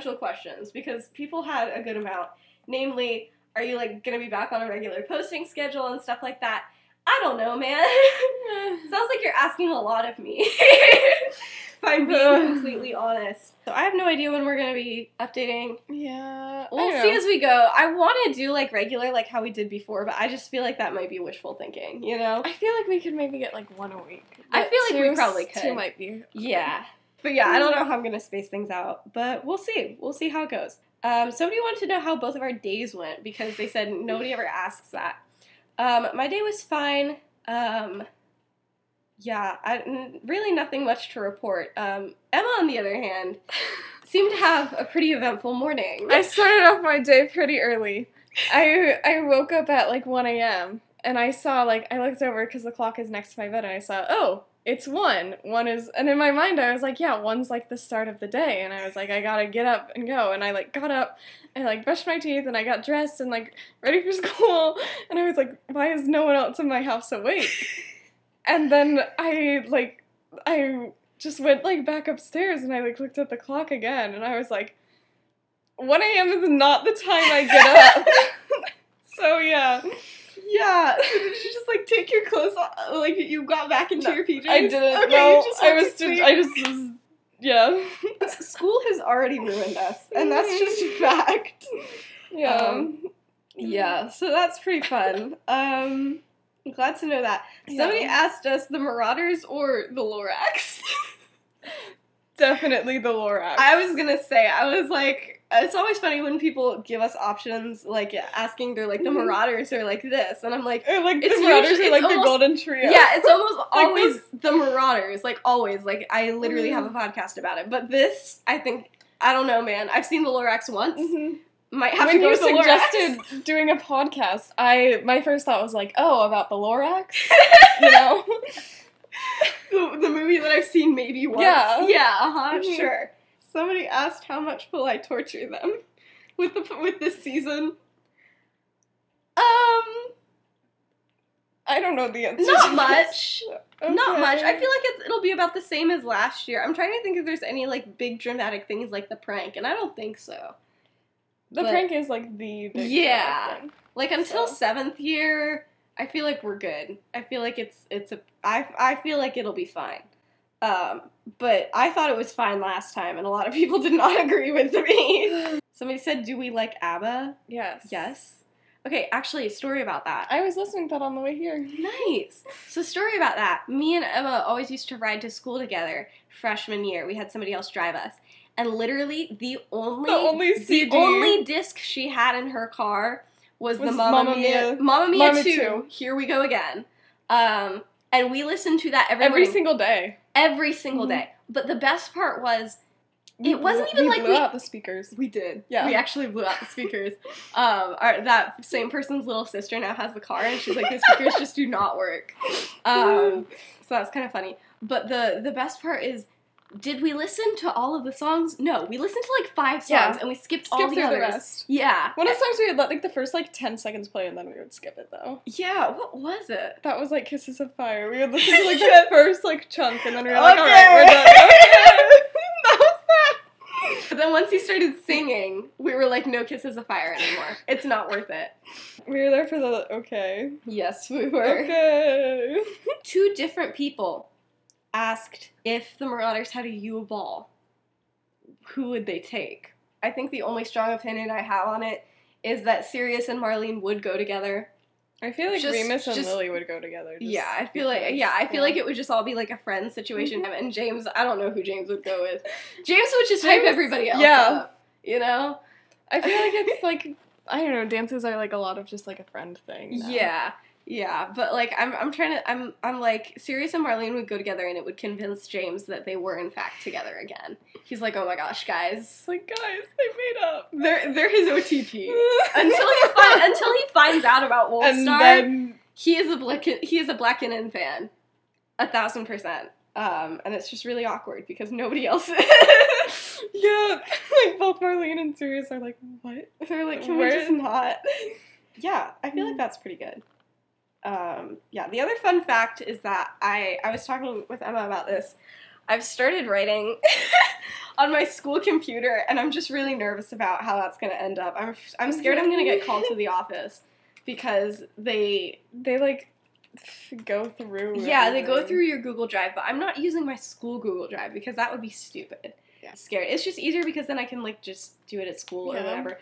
essential questions because people had a good amount. Namely, are you like gonna be back on a regular posting schedule and stuff like that? I don't know, man. Sounds like you're asking a lot of me. if I'm being completely honest. So I have no idea when we're gonna be updating. Yeah. We'll see know. as we go. I want to do like regular, like how we did before, but I just feel like that might be wishful thinking. You know? I feel like we could maybe get like one a week. I feel like we two- probably Two could. might be. Yeah. But yeah, I don't know how I'm gonna space things out, but we'll see. We'll see how it goes. Um, somebody wanted to know how both of our days went because they said nobody ever asks that. Um, my day was fine. Um, yeah, I, really nothing much to report. Um, Emma, on the other hand, seemed to have a pretty eventful morning. I started off my day pretty early. I I woke up at like 1 a.m. and I saw like I looked over because the clock is next to my bed and I saw oh it's one. One is and in my mind I was like yeah one's like the start of the day. And I was like I gotta get up and go. And I like got up and like brushed my teeth and I got dressed and like ready for school. And I was like why is no one else in my house awake? And then I like I just went like back upstairs and I like looked at the clock again. And I was like 1 a.m. is not the time I get up. so yeah, yeah. So did you just like take your clothes off? Like you got back into No, your PJs? I didn't. Okay, no, you just I was just. I just was, yeah, School has already ruined us, and that's just a fact. yeah. Um, yeah, so that's pretty fun. Um, I'm glad to know that. Somebody Yeah. asked us the Marauders or the Lorax. Definitely the Lorax. I was gonna say, I was like, it's always funny when people give us options, like asking they're like the Mhm. Marauders or like this, and I'm like, Or, like It's the Marauders usually- are like it's the Golden Trio. yeah, it's almost Like always the Marauders, like always. Like I literally have a Mhm. podcast about it, but this, I think, I don't know, man. I've seen the Lorax once. Mhm. Might have When to go you the Lorax. suggested doing a podcast, I my first thought was like, oh, about the Lorax, you know? the, the movie that I've seen maybe once. Yeah. yeah, uh-huh, Mhm. sure. Somebody asked how much will I torture them with the with this season. Um, I don't know the answer. not much. Not much. I feel like it's it'll be about the same as last year. I'm trying to think if there's any like big dramatic things like the prank, and I don't think so. the but- prank is like the big Yeah. thing. Like until So. seventh year, I feel like we're good. I feel like it's it's a I I feel like it'll be fine. Um, but I thought it was fine last time, and a lot of people did not agree with me. Somebody said, "Do we like ABBA?" Yes. Yes. Okay, actually, a story about that. I was listening to that on the way here. Nice. So, story about that. Me and Emma always used to ride to school together. Freshman year, we had somebody else drive us, and literally the only The only the CD. only disc she had in her car was, the Was Mamma, Mamma Mia, Mia. Mamma Mia Mamma 2. Two. Here we go again. Um, and we listened to that every, Every single day. Every single Mhm. day. But the best part was It wasn't even we like blew we- blew out the speakers. we did. Yeah. We actually blew out the speakers. um, our, that same person's little sister now has the car, and she's like, the speakers just do not work. Um, so that's kind of funny. But the the best part is, did we listen to all of the songs? No, we listened to like five songs, Yeah. and we skipped all the through others. the rest. Yeah. One of the times we would let like the first like ten seconds play and then we would skip it though. Yeah. What was it? That was like Kisses of Fire. We would listen to like the first like chunk and then we were like, Okay. alright, we're done. that was that. But then once he started singing, we were like, no kisses of fire anymore. It's not worth it. we were there for the okay. Yes, we were. Okay. two different people asked if the Marauders had a Yule ball, who would they take? I think the only strong opinion I have on it is that Sirius and Marlene would go together. I feel like Just- Remus and just- Lily would go together. yeah, I feel like yeah, I feel yeah. like it would just all be like a friend situation. Mm-hmm. And James, I don't know who James would go with. James would just hype everybody else yeah. up. You know? I feel like it's like I don't know, dances are like a lot of just like a friend thing. now. Yeah. Yeah, but like I'm I'm trying to I'm I'm like Sirius and Marlene would go together and it would convince James that they were in fact together again. He's like, "Oh my gosh, guys, like guys, they made up. they're they're his OTP." until he find, until he finds out about and Wolfstar, then he is a black he is a Blackinnon fan, a thousand percent. Um, and it's just really awkward because nobody else is. yeah, like both Marlene and Sirius are like, what? They're like, can Where- we just not? yeah, I feel like that's pretty good. Um, yeah, the other fun fact is that I I was talking with Emma about this. I've started writing on my school computer, and I'm just really nervous about how that's going to end up. I'm I'm scared I'm going to get called to the office because they They like go through. yeah they go through your Google Drive, but I'm not using my school Google Drive because that would be stupid. Yeah. Scared. It's just easier because then I can like just do it at school or Yeah. whatever.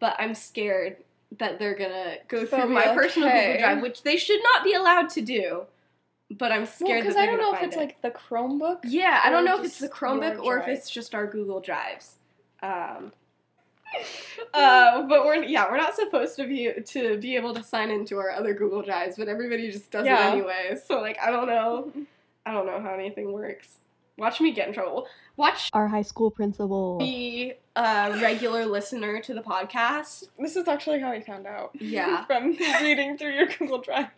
But I'm scared that they're gonna go They'll through my like, personal. Google Drive, which they should not be allowed to do. But I'm Well, scared because that I don't know if it's it. like the Chromebook. Yeah, I don't know if it's the Chromebook or if it's just our Google Drives. Um, uh, but we're yeah we're not supposed to be to be able to sign into our other Google Drives, but everybody just does Yeah. it anyway. So like I don't know, I don't know how anything works. Watch me get in trouble. Watch Our high school principal. be a regular listener to the podcast. This is actually how I found out. Yeah. From reading through your Google Drive.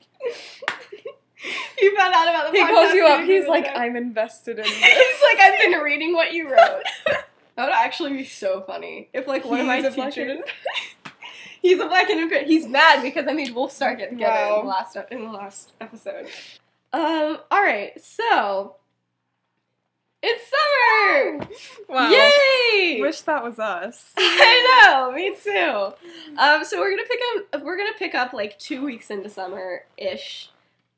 You found out about the He podcast. calls you up. He's like, I'm invested in this. He's like, I've been reading what you wrote. that would actually be so funny if like one of my He's a teachers. He's a black independent. He's mad because I made Wolfstar get together in the last in the last episode. Um. All right. So it's summer. Wow. Yay! Wish that was us. I know. Me too. Um. So we're gonna pick up. We're gonna pick up like two weeks into summer ish.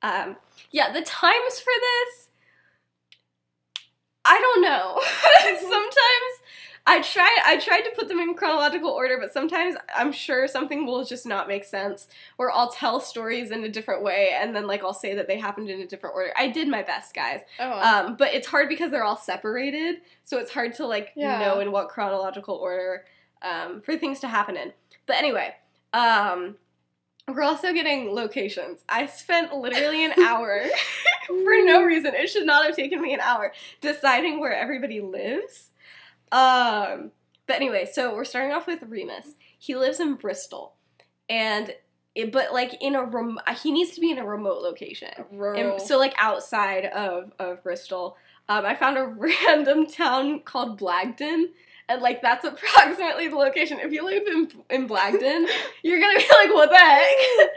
Um. Yeah. The times for this. I don't know. sometimes I try I tried to put them in chronological order, but sometimes I'm sure something will just not make sense. Or I'll tell stories in a different way and then like I'll say that they happened in a different order. I did my best, guys. Oh. Um, but it's hard because they're all separated, so it's hard to like Yeah. know in what chronological order um, for things to happen in. But anyway, um, we're also getting locations. I spent literally an hour for no reason. It should not have taken me an hour deciding where everybody lives. Um, but anyway, so we're starting off with Remus. He lives in Bristol, and it, but like in a rem- he needs to be in a remote location. Rural. And so like outside of of Bristol, um, I found a random town called Blagdon, and like that's approximately the location. If you live in in Blagdon, you're gonna be like, what the heck?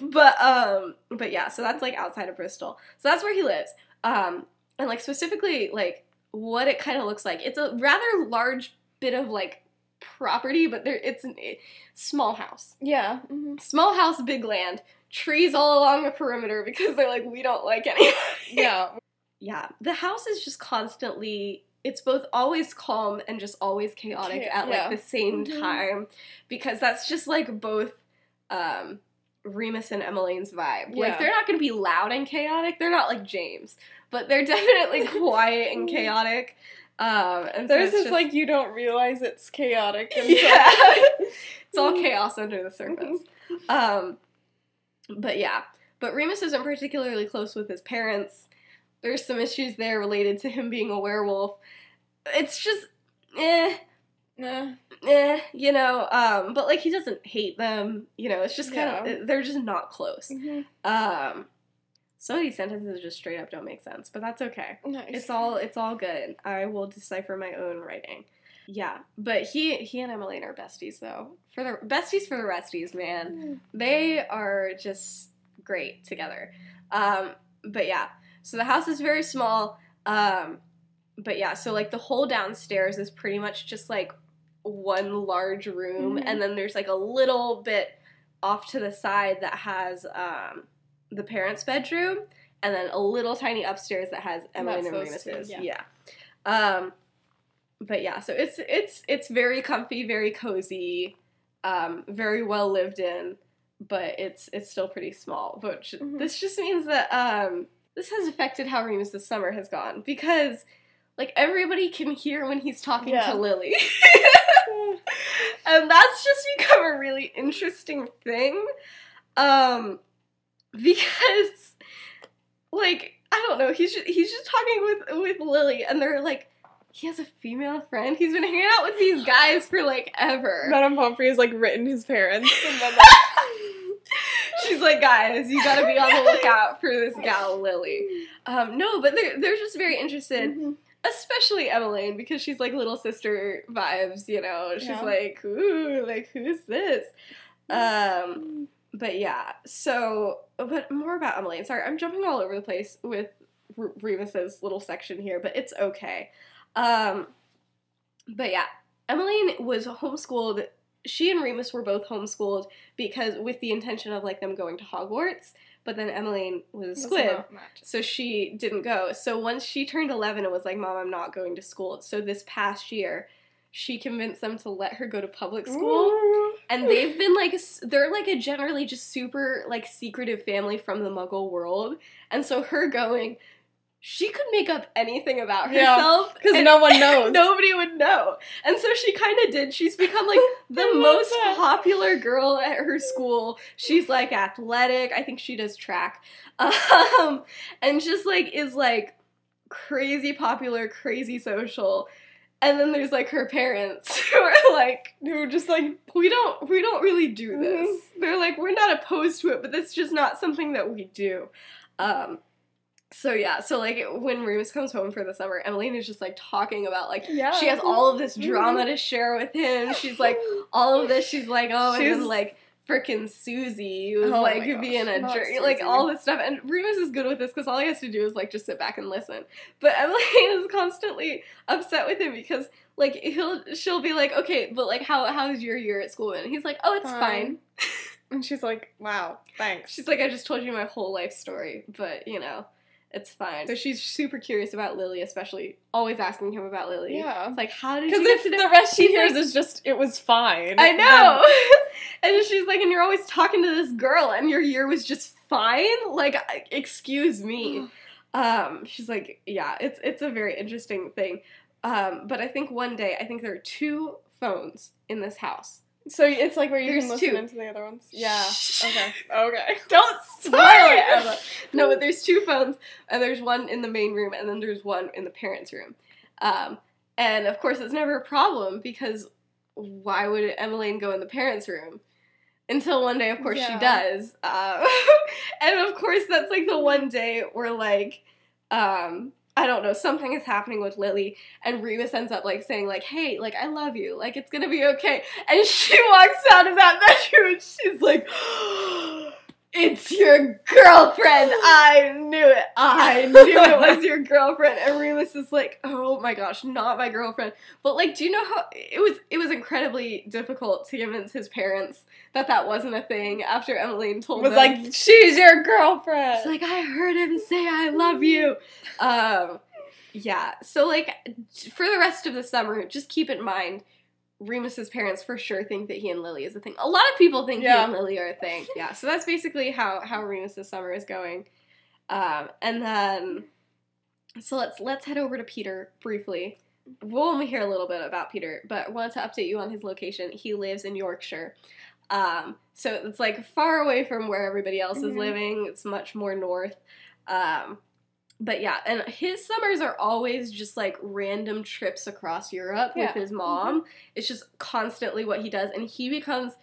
but um, but yeah, so that's like outside of Bristol. So that's where he lives. Um, and like specifically like what it kind of looks like. It's a rather large bit of like property, but there it's a small house yeah. mhm. small house, big land, trees all along the perimeter because they're like, we don't like any. Yeah. yeah, the house is just constantly. It's both always calm and just always chaotic Cha- at like yeah. the same Mhm. time because that's just like both um Remus and Emmeline's vibe. Yeah. Like they're not gonna be loud and chaotic. They're not like James, but they're definitely quiet and chaotic. Um, and so There's this just- like you don't realize it's chaotic. And yeah. it's all chaos under the surface. Um, but yeah, but Remus isn't particularly close with his parents. There's some issues there related to him being a werewolf. It's just, eh, Nah. eh, you know. Um, but like he doesn't hate them. You know, it's just kind Yeah. of they're just not close. Mhm. Um, some of these sentences just straight up don't make sense, but that's okay. Nice. It's all it's all good. I will decipher my own writing. Yeah, but he he and Emmeline are besties though. For the besties for the resties, man. They are just great together. Um, but yeah, so the house is very small. Um, but yeah, so like the whole downstairs is pretty much just like one large room, Mhm. and then there's like a little bit off to the side that has um, the parents' bedroom, and then a little tiny upstairs that has Emily and Remus's. two, yeah. Um, but yeah, so it's it's it's very comfy, very cozy, um, very well lived in, but it's it's still pretty small. But Mhm. this just means that um, this has affected how Remus this summer has gone because like everybody can hear when he's talking Yeah. to Lily. and that's just become a really interesting thing. Um because like I don't know, he's just, he's just talking with with Lily and they're like he has a female friend. He's been hanging out with these guys for like ever. Madame Pomfrey has like written his parents and then She's like, guys, you gotta be on the lookout for this gal Lily. Um, no, but they're they're just very interested, Mhm. especially Emmeline because she's like little sister vibes. You know, she's Yeah. like, ooh, like who's this? Um, but yeah, so but more about Emmeline. Sorry, I'm jumping all over the place with R- Remus's little section here, but it's okay. Um, but yeah, Emily was homeschooled. She and Remus were both homeschooled because with the intention of like them going to Hogwarts. But then Emmeline was a Was squib, so she didn't go. So once she turned 11 and was like, Mom, I'm not going to school. So this past year, she convinced them to let her go to public school. Ooh. And they've been like, they're like a generally just super like secretive family from the muggle world. And so her going, she could make up anything about herself. because and no one knows. Nobody would know. And so she kind of did. She's become like the most that. popular girl at her school. She's like athletic. I think she does track. Um, and just like is like crazy popular, crazy social. And then there's like her parents who are like, Who are just like we don't we don't really do Mm-hmm. this. They're like, we're not opposed to it, but that's just not something that we do. Um so yeah, so like when Remus comes home for the summer, Emmeline is just like talking about like yeah. she has all of this Mhm. drama to share with him. She's like all of this. She's like, oh, and then like freaking Susie was Oh like being a jerk, like all this stuff. And Remus is good with this because all he has to do is like just sit back and listen. But Emily is constantly upset with him because like he'll she'll be like, okay, but like how how's your year at school? And he's like, oh, it's fine. Fine. And she's like, wow, thanks. She's like, I just told you my whole life story, but you know, it's fine. So she's super curious about Lily, especially always asking him about Lily. yeah. It's like, how did Because you get if to know? the rest she hears like- is just, it was fine. I know. and she's like, and you're always talking to this girl, and your year was just fine. Like, excuse me. Um, she's like, yeah, it's it's a very interesting thing. Um, but I think one day, I think there are two phones in this house. So it's like where you There's can listen two. into the other ones? Yeah. Okay. Okay. Don't spoil it, Emma. No, but there's two phones, and there's one in the main room, and then there's one in the parents' room. Um, and of course, it's never a problem because why would Emmeline go in the parents' room? Until one day, of course, she does. Um, and of course, that's like the one day where, like, um, I don't know, something is happening with Lily, and Remus ends up like saying, like, hey, like, I love you, like, it's gonna be okay. And she walks out of that bedroom and she's like, oh It's your girlfriend. I knew it. I knew it was your girlfriend. And Remus is like, oh my gosh, not my girlfriend. But like, do you know how it was? It was incredibly difficult to convince his parents that that wasn't a thing after Emmeline told was them. like, she's your girlfriend. It's like I heard him say I love you. Um, yeah. So like for the rest of the summer, just keep in mind, Remus's parents for sure think that he and Lily is a thing. A lot of people think Yeah. he and Lily are a thing. Yeah. So that's basically how how Remus's summer is going. Um, and then so let's let's head over to Peter briefly. We'll only hear a little bit about Peter, but wanted to update you on his location. He lives in Yorkshire. Um, so it's like far away from where everybody else is Mhm. living. It's much more north. Um, but yeah, and his summers are always just like random trips across Europe Yeah. with his mom. It's just constantly what he does, and he becomes.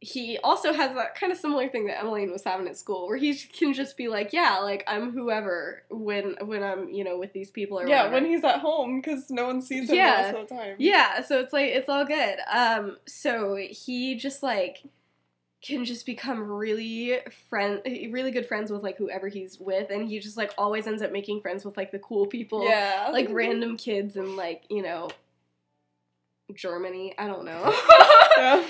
He also has that kind of similar thing that Emmeline was having at school, where he can just be like, "Yeah, like I'm whoever when when I'm you know with these people or yeah, whatever." when he's at home because no one sees him Yeah. most of the time. Yeah, so it's like it's all good. Um, so he just like can just become really friend, really good friends with like whoever he's with, and he just like always ends up making friends with like the cool people, Yeah. like random kids and like you know Germany. I don't know.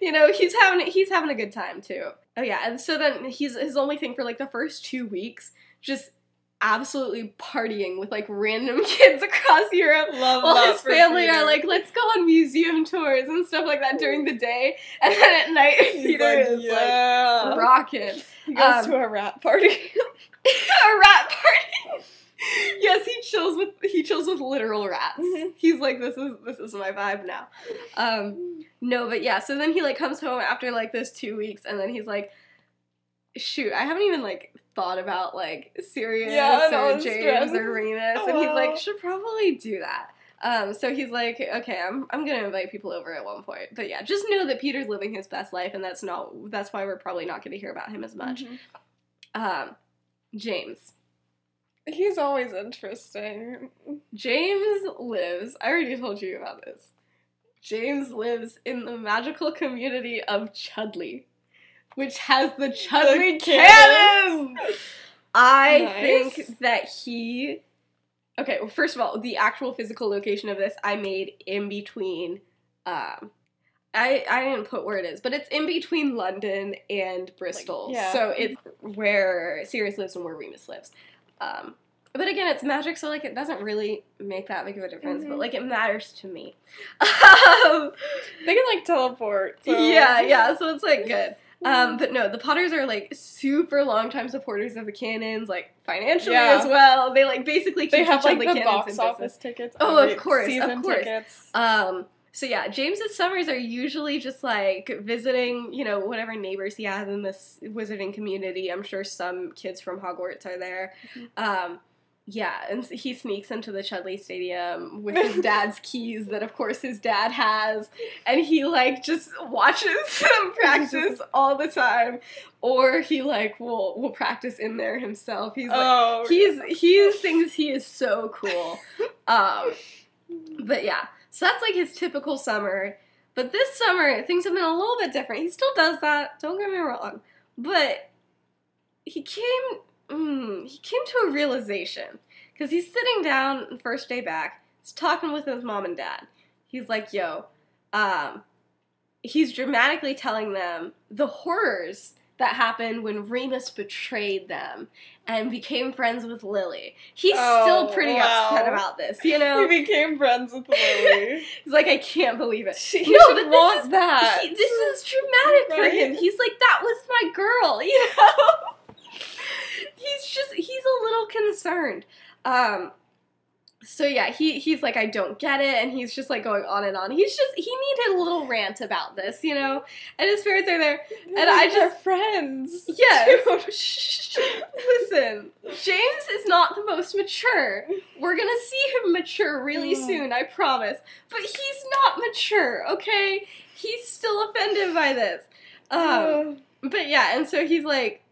You know, he's having he's having a good time too. Oh yeah, and so then he's his only thing for like the first two weeks, just absolutely partying with like random kids across Europe. Love While his family are like, let's go on museum tours and stuff like that during the day, and then at night He's Peter like, is yeah. like rocking he goes um, to a rat party. a rat party. yes, he chills with he chills with literal rats. Mhm. He's like, this is this is my vibe now. Um, no, but yeah. So then he like comes home after like those two weeks, and then he's like, shoot, I haven't even like thought about like Sirius Yeah, or James or Remus, Oh, and he's like, should probably do that. Um, so he's like, okay, I'm I'm gonna invite people over at one point, but yeah, just know that Peter's living his best life, and that's not that's why we're probably not gonna hear about him as much. Mhm. Um, James. He's always interesting. James lives. I already told you about this. James lives in the magical community of Chudley, which has the Chudley cannons. cannons. I Nice. think that he. Okay, well, first of all, the actual physical location of this I made in between. Um, I I didn't put where it is, but it's in between London and Bristol. yeah. So it's where Sirius lives and where Remus lives. Um, but again, it's magic, so like it doesn't really make that big of a difference. But Mhm. like it matters to me. um, They can like teleport. So. yeah, yeah. So it's like good. Um, but no, the Potters are like super long time supporters of the cannons, like financially Yeah. as well. They like basically keep They have like Chudley the box office tickets. Oh, of course, of course. tickets. Um, so yeah, James's summers are usually just like visiting, you know, whatever neighbors he has in this wizarding community. I'm sure some kids from Hogwarts are there. Mhm. Um, yeah, and he sneaks into the Chudley Stadium with his dad's keys that, of course, his dad has, and he like just watches them practice all the time, or he like will will practice in there himself. He's like, oh, he's he thinks he is so cool. Um, but yeah, so that's like his typical summer. But this summer, things have been a little bit different. He still does that. Don't get me wrong, but he came mm, he came to a realization because he's sitting down first day back. He's talking with his mom and dad. He's like, "Yo," um, he's dramatically telling them the horrors that happened when Remus betrayed them and became friends with Lily. He's Oh, still pretty wow. upset about this, you know. he became friends with Lily. He's like, I can't believe it. He No, should but this is- that. He- this is dramatic for him. He's like, that was my girl, you know. He's just he's a little concerned. Um. So yeah, he he's like, I don't get it, and he's just like going on and on. He's just he needed a little rant about this, you know. And his parents are there. and I I just- friends. Yes. Listen, James is not the most mature. We're gonna see him mature really soon, I promise. But he's not mature, okay? He's still offended by this. Um, but yeah, and so he's like,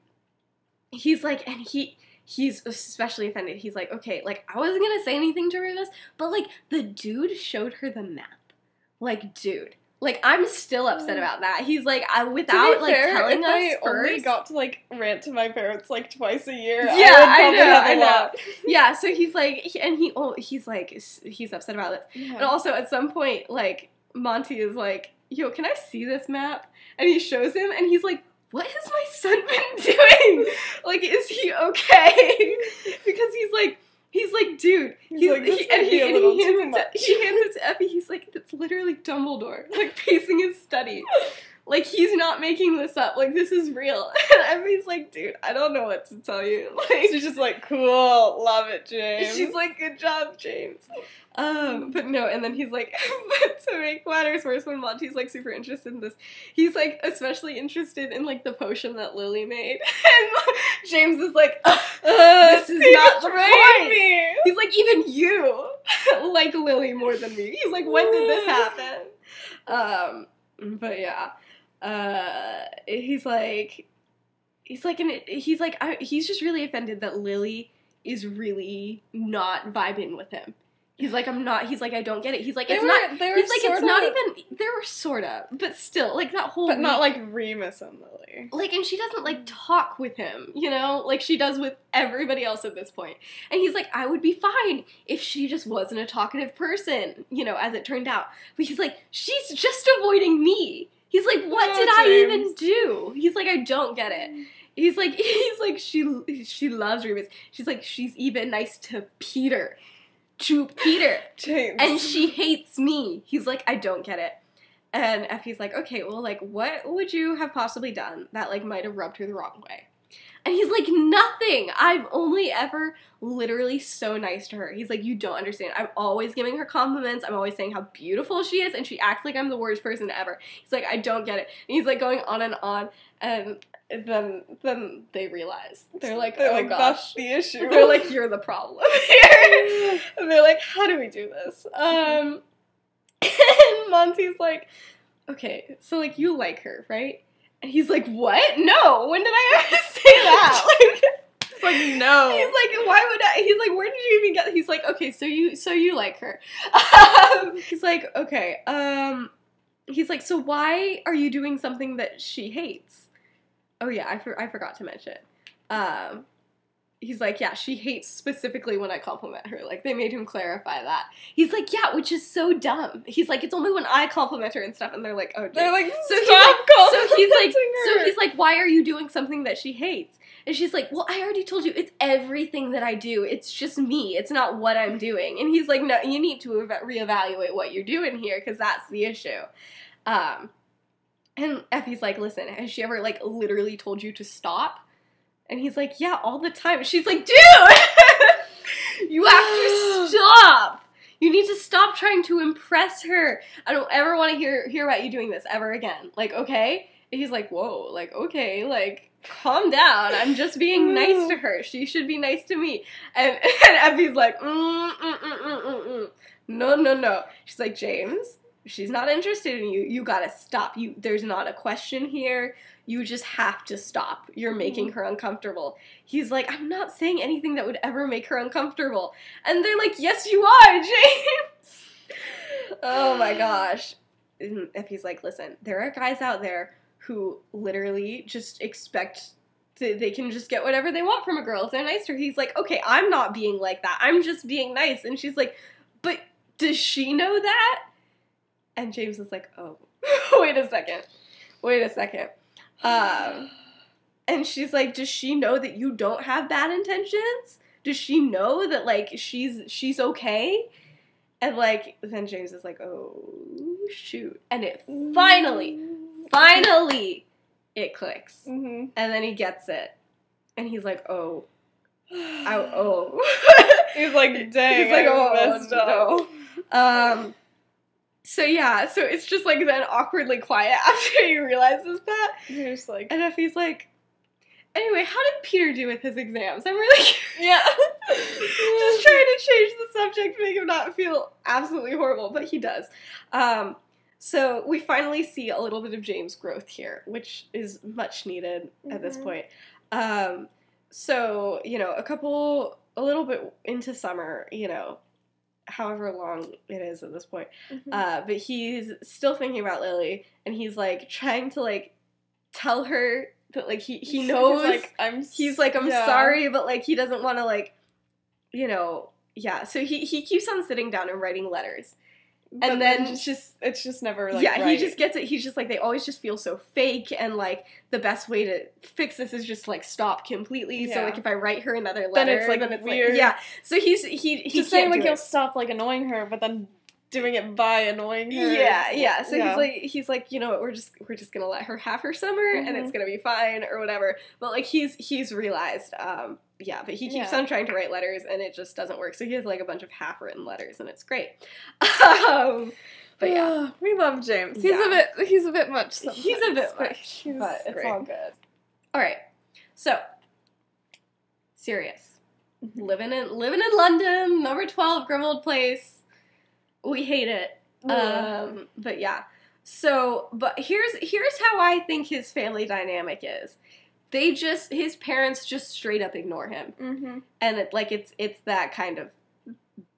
he's like, and he. He's especially offended. He's like, okay, like I wasn't gonna say anything to Remus, but like the dude showed her the map. Like, dude, like I'm still upset Mm. about that. He's like, I without like fair, telling if us I first. only got to like rant to my parents like twice a year. Yeah, I, I know, I know. yeah, so he's like, he- and he, oh, he's like, he's upset about it. And also, at some point, like Monty is like, "Yo, can I see this map?" And he shows him, and he's like, "What has my son been doing? like, is he okay?" because he's like, he's like, dude, He's like, "This he, and he, and he hands too it much." to, he hands it to Effie. He's like, it's literally Dumbledore, like pacing his study." Like he's not making this up. Like this is real. And Effie's like, dude, I don't know what to tell you. Like She's just like, cool, love it, James. She's like, good job, James. Um, but no, and then he's like, but to make matters worse, when Monty's like super interested in this, he's like especially interested in like the potion that Lily made, and James is like, "Ugh, this is not the point. me. He's like, even you like Lily more than me. He's like, when did this happen? Um, but yeah, uh, he's like, he's like, an, he's like, I, he's just really offended that Lily is really not vibing with him. He's like, I'm not. He's like, I don't get it. He's like, They it's were, not. they were He's like, it's not even. They were sorta, but still, like that whole. but not like Remus and Lily. like and she doesn't like talk with him you know like she does with everybody else at this point. point and he's like i would be fine if she just wasn't a talkative person you know as it turned out but he's like she's just avoiding me he's like what Oh, did i even do he's like i don't get it he's like he's like she she loves Remus. she's like she's even nice to peter to peter James. and she hates me. He's like, I don't get it. And Effie's like, okay, well, like, what would you have possibly done that like might have rubbed her the wrong way? And he's like, nothing. I'm only ever literally so nice to her. He's like, you don't understand. I'm always giving her compliments. I'm always saying how beautiful she is, and she acts like I'm the worst person ever. He's like, I don't get it. And he's like going on and on, and then then they realize they're like, They're oh like, gosh, that's the issue. they're like, you're the problem here. and they're like, how do we do this? Um, and Monty's like, okay, so like you like her, right? And he's like, what? No, when did I ever say that? Like, it's like no. He's like, why would I? He's like, where did you even get? He's like, okay, so you, so you like her. Um, he's like, okay, um, he's like, so why are you doing something that she hates? Oh yeah, I, for, I forgot to mention. Um, he's like, yeah, she hates specifically when I compliment her. Like they made him clarify that. He's like, yeah, which is so dumb. He's like, it's only when I compliment her and stuff, and they're like, oh, They're like, so he's like, so he's like, complimenting so he's like, why are you doing something that she hates? And she's like, well, I already told you, it's everything that I do. It's just me. It's not what I'm doing. And he's like, no, you need to eva- reevaluate what you're doing here because that's the issue. Um, and Effie's like, listen, has she ever like literally told you to stop? And he's like, yeah, all the time. She's like, dude, you have to stop. You need to stop trying to impress her. I don't ever want to hear hear about you doing this ever again. Like, okay? And he's like, whoa, like, okay, like, calm down. I'm just being nice to her. She should be nice to me. And and Effie's like, mm, mm, mm, mm, mm, mm. no, no, no. She's like, James, she's not interested in you. You gotta stop. You there's not a question here. You just have to stop. You're mm-hmm. making her uncomfortable. He's like, I'm not saying anything that would ever make her uncomfortable. And they're like, Yes, you are, James. oh my gosh. And he's like, Listen, there are guys out there who literally just expect to, they can just get whatever they want from a girl if they're nice to her. He's like, Okay, I'm not being like that. I'm just being nice. And she's like, But does she know that? And James is like, Oh, wait a second. Wait a second. Um, and she's like, does she know that you don't have bad intentions? Does she know that like she's she's okay? And like then James is like, oh shoot. And it finally, finally it clicks. hmm And then he gets it. And he's like, oh, I, oh. He's like, dang. He's like, I oh, messed up. no. Um, so yeah, so it's just like then awkwardly quiet after he realizes that. You're just like, And Effie's like, anyway, how did Peter do with his exams? I'm really yeah. just trying to change the subject, make him not feel absolutely horrible, but he does. Um, so we finally see a little bit of James' growth here, which is much needed at this Mhm. point. Um, so you know, a couple, a little bit into summer, you know, however long it is at this point. Mhm. Uh, but he's still thinking about Lily, and he's like trying to like tell her that like he he He's knows like, I'm. he's like i'm yeah. sorry but like he doesn't want to like you know yeah so he he keeps on sitting down and writing letters But and then just, just- it's just never like yeah he just gets it. He's just like they always just feel so fake and like the best way to fix this is just like stop completely. So like if i write her another letter Then it's, like, weird. like yeah. So he's he he just saying like he'll it. stop like annoying her, but then doing it by annoying her. Yeah, yeah. So yeah. he's like, he's like, you know what? We're just, we're just gonna let her have her summer, and Mhm. it's gonna be fine or whatever. But like, he's, he's realized, um, yeah. But he keeps Yeah. on trying to write letters, and it just doesn't work. So he has like a bunch of half-written letters, and it's great. um, but yeah, we love James. He's Yeah. a bit. He's a bit much. Sometimes, he's a bit but much, he's but it's great. all good. All right. So, Sirius. Living in living in London, number twelve, Grimmauld Place. We hate it. Um, but yeah. So, but here's here's how I think his family dynamic is. They just his parents just straight up ignore him, mm-hmm. and it like it's it's that kind of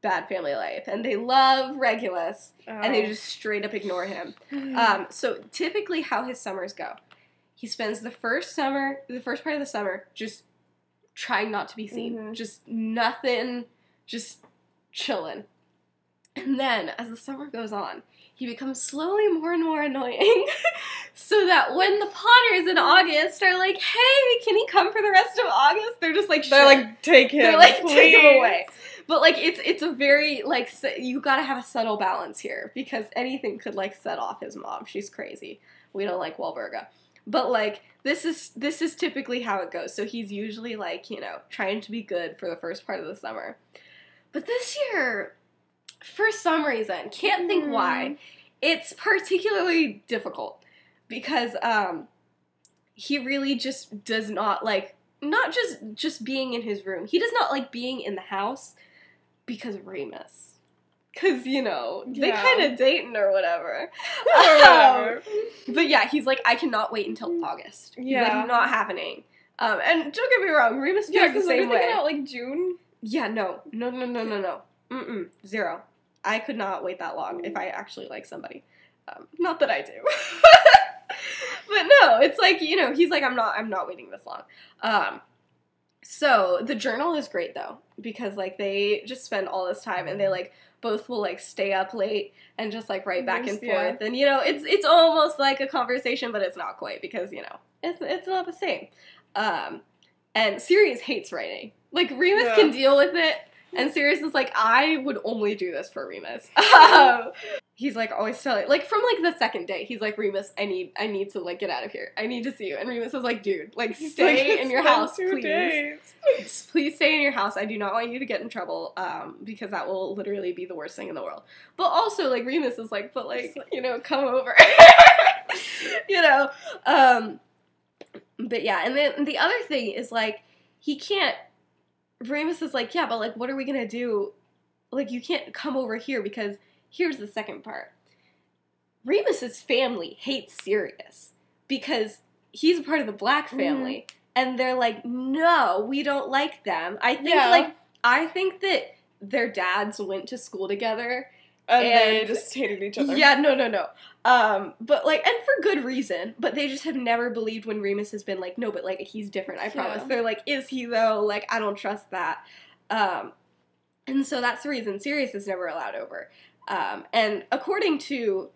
bad family life, and they love Regulus, and Oh. they just straight up ignore him. Um, so typically, how his summers go, he spends the first summer, the first part of the summer, just trying not to be seen, Mhm. just nothing, just chilling. And then, as the summer goes on, he becomes slowly more and more annoying. so that when the Potters in August are like, "Hey, can he come for the rest of August?" They're just like, They're like, take him. They're like, take him away. But like it's it's a very like you got to have a subtle balance here because anything could like set off his mom. She's crazy. We don't like Walburga. But like this is this is typically how it goes. So he's usually like, you know, trying to be good for the first part of the summer. But this year for some reason, can't think why, it's particularly difficult because um he really just does not like not just just being in his room. He does not like being in the house because of Remus. Cause you know they Yeah. kind of dating or whatever. Or whatever. Um, but yeah, he's like, I cannot wait until August. Yeah. like, not happening. Um, and don't get me wrong, Remus feels Yeah, the same way. out like June. Yeah, no, no, no, no, no, no. Mm-mm, zero. I could not wait that long if I actually like somebody. Um, not that I do, but no, it's like you know, he's like, I'm not, I'm not waiting this long. Um, so the journal is great though because like they just spend all this time and they like both will like stay up late and just like write back and yeah. forth and you know it's it's almost like a conversation but it's not quite because you know it's it's not the same. Um, and Sirius hates writing. Like Remus Yeah. can deal with it, and Sirius is like, I would only do this for Remus. he's like always telling, like from like the second day, he's like, Remus, I need, I need to like get out of here. I need to see you. And Remus is like, dude, like stay like, in your house, please. Please stay in your house. I do not want you to get in trouble, um, because that will literally be the worst thing in the world. But also, like Remus is like, but like, you know, come over. you know, um, but yeah, and then the other thing is like he can't. Remus is like, yeah, but like, what are we gonna do? Like, you can't come over here because here's the second part. Remus's family hates Sirius because he's a part of the Black Mm-hmm. family, and they're like, no, we don't like them. I think Yeah. like I think that their dads went to school together And, they just hated each other. yeah, no, no, no. Um, but like, and for good reason. But they just have never believed when Remus has been like, no, but like he's different. I promise. Yeah. They're like, is he though? Like, I don't trust that. Um, and so that's the reason Sirius is never allowed over. Um, and according to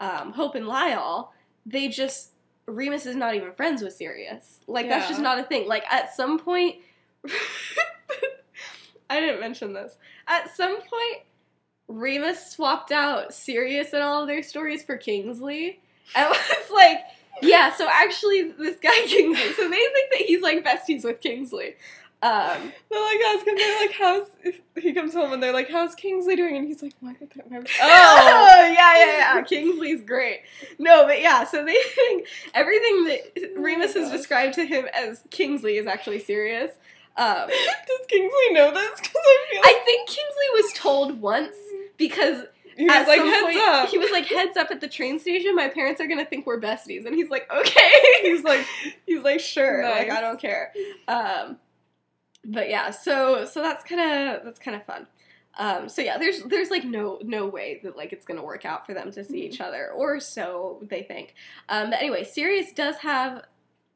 um, Hope and Lyall, they just Remus is not even friends with Sirius. Like that's just not a thing. Like at some point, I didn't mention this. At some point, Remus swapped out Sirius and all of their stories for Kingsley. And was like, yeah, so actually this guy Kingsley, so they think that he's like besties with Kingsley. Um, They're like, how's they're like, how's if he comes home and they're like, how's Kingsley doing? And he's like, why did that my oh, yeah, yeah, yeah. Kingsley's great. No, but yeah, so they think everything that Oh Remus my has gosh. described to him as Kingsley is actually Sirius. Um, Does Kingsley know this? Because I feel like I think Kingsley was told once because he was at like, heads point, up. He was like, heads up at the train station. My parents are gonna think we're besties, and he's like, okay. he's like, he's like, sure. Like, I don't care. Um, but yeah, so so that's kind of that's kind of fun. Um, so yeah, there's there's like no no way that like it's gonna work out for them to see each other, or so they think. Um, but anyway, Sirius does have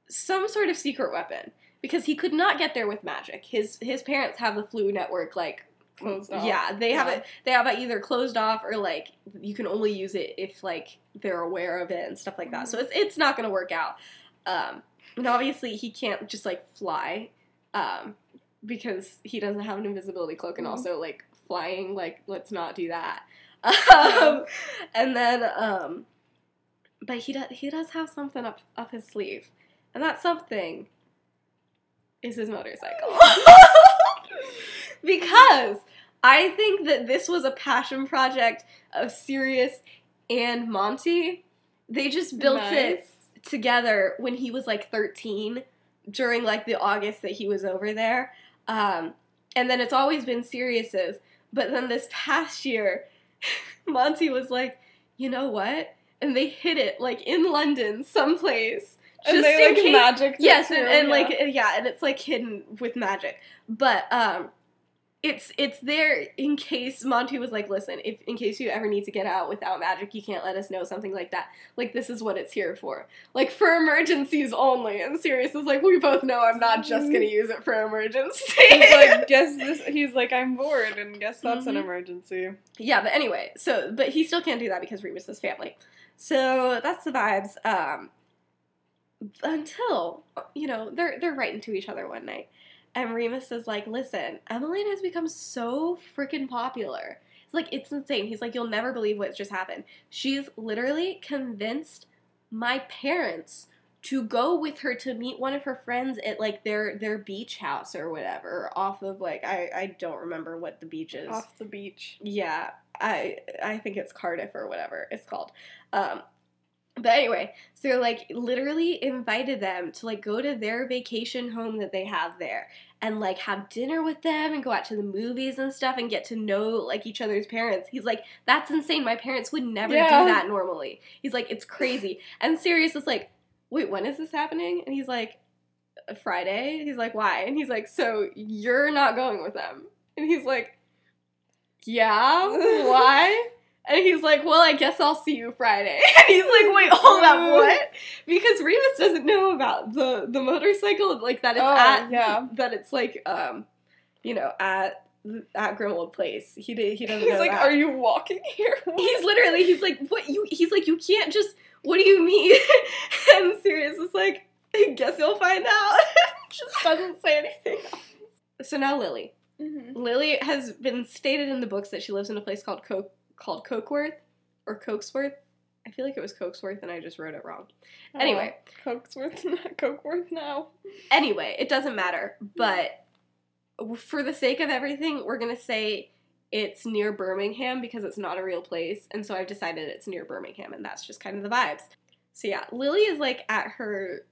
some sort of secret weapon because he could not get there with magic. His his parents have the Floo network like Closed off. yeah, they have it. They have it either closed off or like you can only use it if like they're aware of it and stuff like that. So Mm-hmm. it's it's not gonna work out. Um, and obviously he can't just like fly, um, because he doesn't have an invisibility cloak, and Mhm. also like flying. Like let's not do that. Um, and then um, but he does he does have something up up his sleeve, and that something is his motorcycle. because I think that this was a passion project of Sirius and Monty. They just built it together when he was like 13 during like the August that he was over there. Um, and then it's always been Sirius's. But then this past year, Monty was like, you know what? And they hid it like in London, someplace. And just they in like case- magic. Yes, and, and yeah. like yeah, and it's like hidden with magic. But um it's it's there in case Monty was like, listen, if in case you ever need to get out without magic, you can't let us know something like that. Like this is what it's here for. Like for emergencies only. And Sirius is like, we both know I'm not just gonna use it for emergencies. He's like, guess this. He's like, I'm bored, and guess that's an Mhm. emergency. Yeah, but anyway, so but he still can't do that because Remus is family. So that's the vibes. Um, until you know they're they're writing to each other one night, and Remus is like, "Listen, Emmeline has become so freaking popular. It's like it's insane." He's like, "You'll never believe what just happened. She's literally convinced my parents." To go with her to meet one of her friends at like their their beach house or whatever off of like I I don't remember what the beach is Off the beach. yeah, I I think it's Cardiff or whatever it's called. Um, But anyway, so like literally invited them to like go to their vacation home that they have there and like have dinner with them and go out to the movies and stuff and get to know like each other's parents. He's like, that's insane. My parents would never Yeah. do that normally. He's like, it's crazy. And Sirius is like, wait, when is this happening? And he's like, "Uh, Friday. He's like, why? And he's like, so you're not going with them? And he's like, yeah, why? And he's like, well, I guess I'll see you Friday. And he's like, wait, hold up, what? Because Remus doesn't know about the the motorcycle, like that it's Oh, at yeah. that it's like um, you know, at at Grimmauld Place. He did he doesn't He's like, that. "Are you walking here?" He's literally he's like, what you he's like, you can't just what do you mean? and Sirius is like, I guess you'll find out. just doesn't say anything. So now Lily. Mhm. Lily has been stated in the books that she lives in a place called Co- called Cokeworth or Cokesworth. I feel like it was Cokesworth and I just wrote it wrong. Oh, anyway, Oh, Cokesworth, not Cokeworth now. anyway, it doesn't matter. But for the sake of everything, we're gonna say it's near Birmingham because it's not a real place, and so I've decided it's near Birmingham, and that's just kind of the vibes. So yeah, Lily is like at her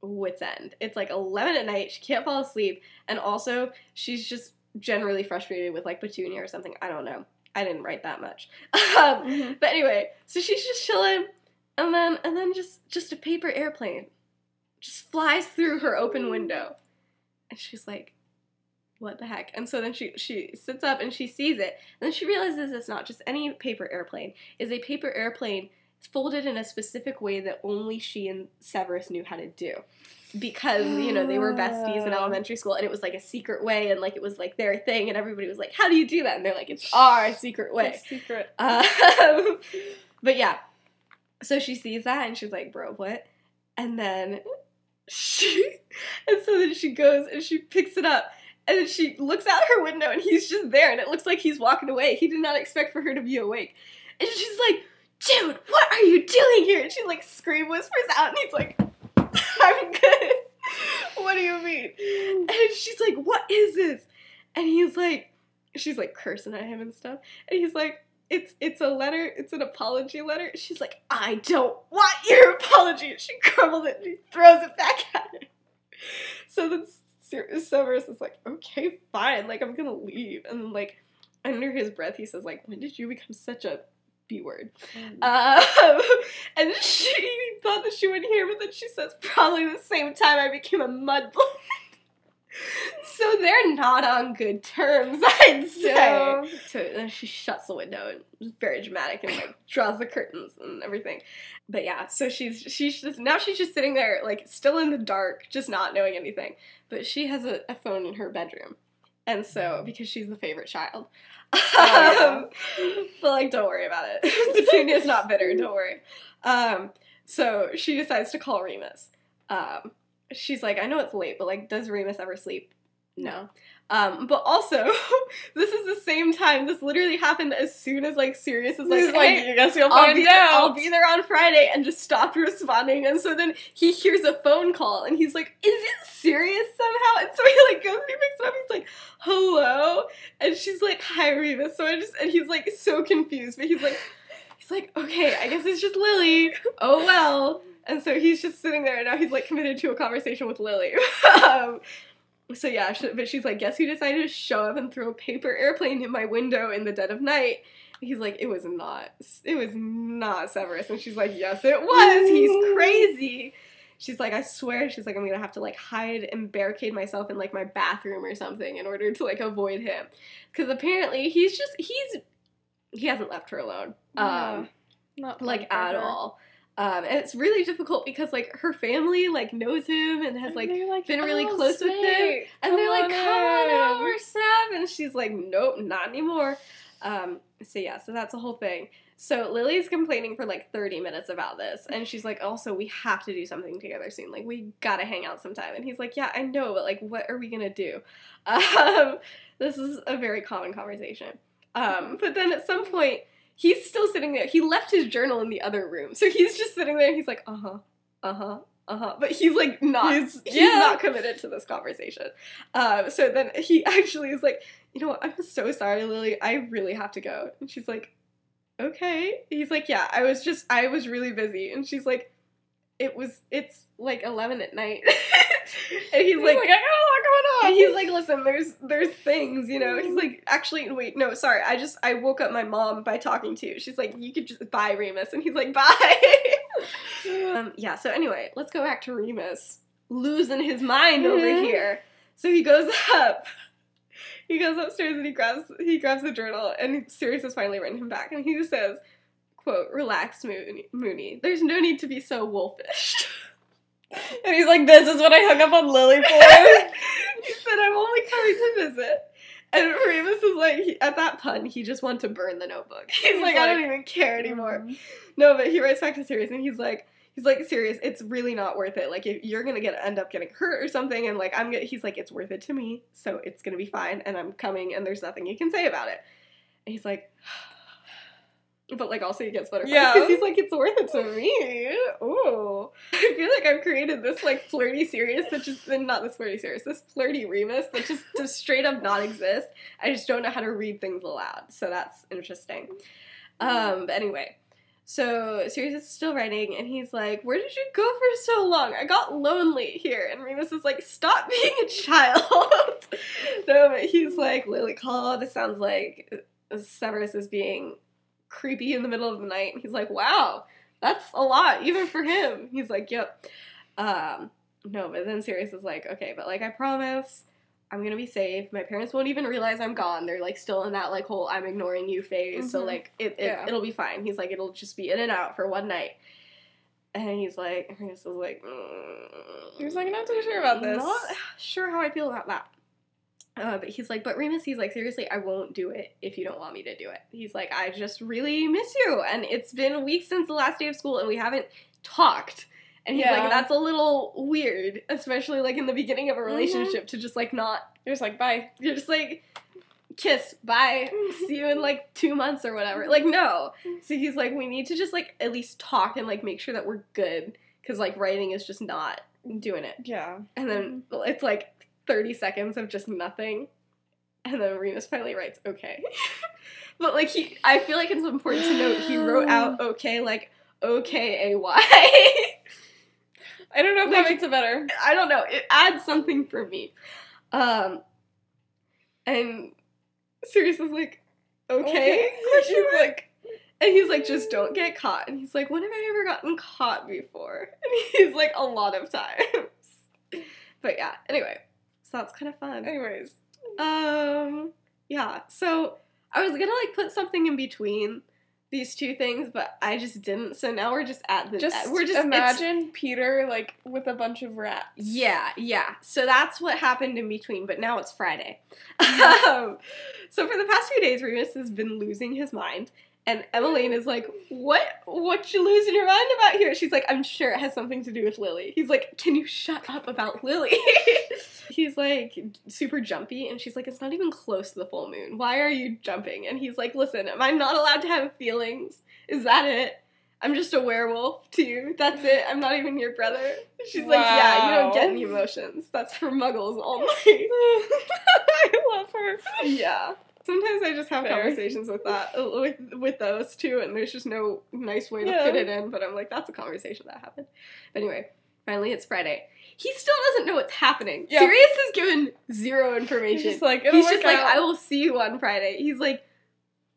wits end. It's like eleven at night. She can't fall asleep, and also she's just generally frustrated with like Petunia or something. I don't know. I didn't write that much. Um, Mhm. but anyway, so she's just chilling, and then and then just just a paper airplane just flies through her open window, and she's like, "What the heck?" And so then she she sits up and she sees it, and then she realizes it's not just any paper airplane; is a paper airplane folded in a specific way that only she and Severus knew how to do. Because, you know, they were besties in Ah. elementary school and it was like a secret way and like it was like their thing and everybody was like, How do you do that? And they're like, It's our secret way. It's secret. Um, but yeah, so she sees that and she's like, "Bro, what?" And then she, and so then she goes and she picks it up, and then she looks out her window and he's just there, and it looks like he's walking away. He did not expect for her to be awake, and she's like, "Dude, what are you doing here?" And she like scream whispers out, and he's like, "I'm good." what do you mean? And she's like, "What is this?" And he's like, she's like cursing at him and stuff, and he's like it's it's a letter, it's an apology letter. She's like, I don't want your apology. She crumbles it and she throws it back at him. So then Severus is like, okay, fine, like I'm gonna leave. And then like under his breath he says, like, when did you become such a B word? Mm. Um, and she thought that she would hear, but then she says, probably the same time I became a mudblood. so they're not on good terms, I'd say. Yeah. So then she shuts the window and is very dramatic and like draws the curtains and everything. But yeah, so she's she's just now she's just sitting there like still in the dark, just not knowing anything. But she has a, a phone in her bedroom. And so mm. because she's the favorite child. Oh, Um, but like don't worry about it. Petunia's not bitter, don't worry. Um so she decides to call Remus. Um she's like, I know it's late, but like does Remus ever sleep? No. Um, but also, this is the same time. This literally happened as soon as like Sirius is like, He's like, "Hey, you guess you'll I'll find be, there, out. I'll be there on Friday and just stopped responding. And so then he hears a phone call and he's like, Is it Sirius somehow? And so he like goes and he picks it up. He's Hello. And she's like, Hi Remus. So I just and he's like so confused, but he's like he's like, Okay, I guess it's just Lily. Oh well. And so he's just sitting there and now he's like committed to a conversation with Lily. um, so yeah, sh- but she's like, guess who decided to show up and throw a paper airplane in my window in the dead of night? He's like, it was not, it was not Severus. And she's like, yes, it was. He's crazy. She's like, I swear. She's like, I'm gonna have to like hide and barricade myself in like my bathroom or something in order to like avoid him, because apparently he's just he's he hasn't left her alone. Um, Not like at her. all. Um, and it's really difficult because like her family like knows him and has like they're like been really "Oh, close with him, and they're like, on "Come on in." over, Seb," and she's like, "Nope, not anymore." Um, so yeah, so that's the whole thing. So Lily's complaining for like 30 minutes about this, and she's like, "Also, we have to do something together soon. Like, we gotta hang out sometime." And he's like, "Yeah, I know, but like, what are we gonna do?" Um, this is a very common conversation. Um, but then at some point, he's still sitting there. He left his journal in the other room, so he's just sitting there. He's like, "Uh huh, uh huh." Uh-huh. But he's like not He's- he's, yeah. not committed to this conversation. Um, so then he actually is like, you know what, I'm so sorry, Lily. I really have to go. And she's like, okay. He's like, yeah, I was just, I was really busy. And she's like, it was, it's like 11 at night. and he's, He's like, like, I got a lot going on. and he's like, listen, there's, there's things, you know. He's like, actually, wait, no, sorry. I just, I woke up my mom by talking to you. She's like, you could just buy Remus. And he's like, bye. um, yeah, so anyway, let's go back to Remus losing his mind over Mhm. here. So he goes up. He goes upstairs and he grabs he grabs the journal and Sirius has finally written him back and he just says, quote, relax Moony, Moony. There's no need to be so wolfish. and he's like, this is what I hung up on Lily for. he said, I'm only coming to visit. And Remus is like, he, at that pun, he just wanted to burn the notebook. He's, He's like, I don't even care anymore. Mhm. No, but he writes back to Sirius and he's like, he's like, Sirius, it's really not worth it. Like, if you're gonna get end up getting hurt or something, and like, I'm gonna, he's like, it's worth it to me, so it's gonna be fine, and I'm coming, and there's nothing you can say about it. And he's like, but like, also he gets butterflies Yeah. because he's like, it's worth it to me. Ooh, I feel like I've created this like flirty Sirius that just, not this flirty Sirius this flirty Remus that just, just straight up not exist. I just don't know how to read things aloud, so that's interesting. Um, but anyway, so Sirius is still writing, and he's like, "Where did you go for so long? I got lonely here." And Remus is like, "Stop being a child." no, but he's like, "Lily call. This sounds like Severus is being creepy in the middle of the night." And he's like, "Wow, that's a lot, even for him." He's like, "Yep." Um, no, but then Sirius is like, "Okay, but like I promise." I'm gonna be safe. My parents won't even realize I'm gone. They're like still in that like whole I'm ignoring you phase. So Mhm. like it, it Yeah. it'll be fine. He's like it'll just be in and out for one night. And he's like, Ernest is like, mm, He's like, not too sure about this. Not sure how I feel about that. Uh, but he's like, but Remus, he's like, seriously, I won't do it if you don't want me to do it. He's like, I just really miss you, and it's been weeks since the last day of school, and we haven't talked. And he's Yeah. like, that's a little weird, especially like in the beginning of a mm-hmm. relationship, to just like not You're just like, bye. you're just like kiss bye see you in like two months or whatever. Like no. So he's like we need to just like at least talk and like make sure that we're good because like writing is just not doing it. Yeah. and then mm-hmm. it's like 30 seconds of just nothing. And then remus finally writes okay. But like he i feel like it's important to note he wrote out okay like okay-a-y I don't know if that makes it better. I don't know. It adds something for me. Um, and Sirius is like, okay. She's like, And he's like, just don't get caught. And he's like, when have I ever gotten caught before? And he's like, a lot of times. But yeah, anyway, so that's kind of fun. anyways. Um, yeah. So I was gonna like put something in between these two things, but I just didn't. So now we're just at the. Just we're just imagine Peter like with a bunch of rats. Yeah, yeah. So that's what happened in between, but now it's Friday. um, so for the past few days, Remus has been losing his mind. And Emmeline is like, What what you losing your mind about here? She's like, I'm sure it has something to do with Lily. He's like, Can you shut up about Lily? he's like super jumpy, and she's like, It's not even close to the full moon. Why are you jumping? And he's like, Listen, am I not allowed to have feelings? Is that it? I'm just a werewolf to you. That's it. I'm not even your brother. She's like, yeah, you don't get Wow. any emotions. That's for muggles only. I love her. yeah. Sometimes I just have Fair. conversations with that uh, with with those two, and there's just no nice way to Yeah. fit it in. But I'm like, that's a conversation that happened. But anyway, finally it's Friday. He still doesn't know what's happening. Yeah. Sirius is given zero He's information. just like, He's just like, I will see you on Friday. He's like,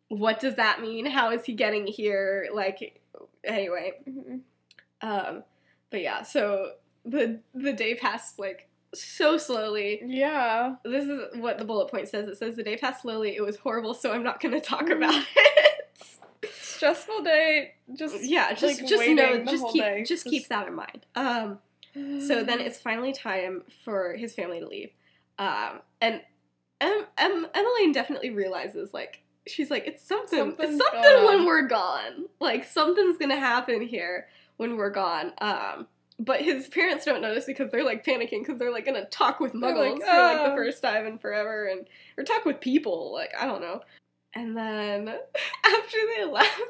what does that mean? How is he getting here? Like, anyway. will. Um, but yeah, so the the day passed like so slowly. Yeah. This is what the bullet point says. It says the day passed slowly. It was horrible, so I'm not going to talk Mm. about it. Stressful day. Just yeah, just like, just know, just keep day. just keep that in mind. Um, so then it's finally time for his family to leave. Um, and em- em- Emmeline definitely realizes like she's like it's something Something's it's something going when we're gone. Like something's gonna happen here when we're gone. Um, but his parents don't notice because they're like panicking because they're like gonna talk with muggles like, for like the "Oh." first time in forever and or talk with people like I don't know. And then after they left,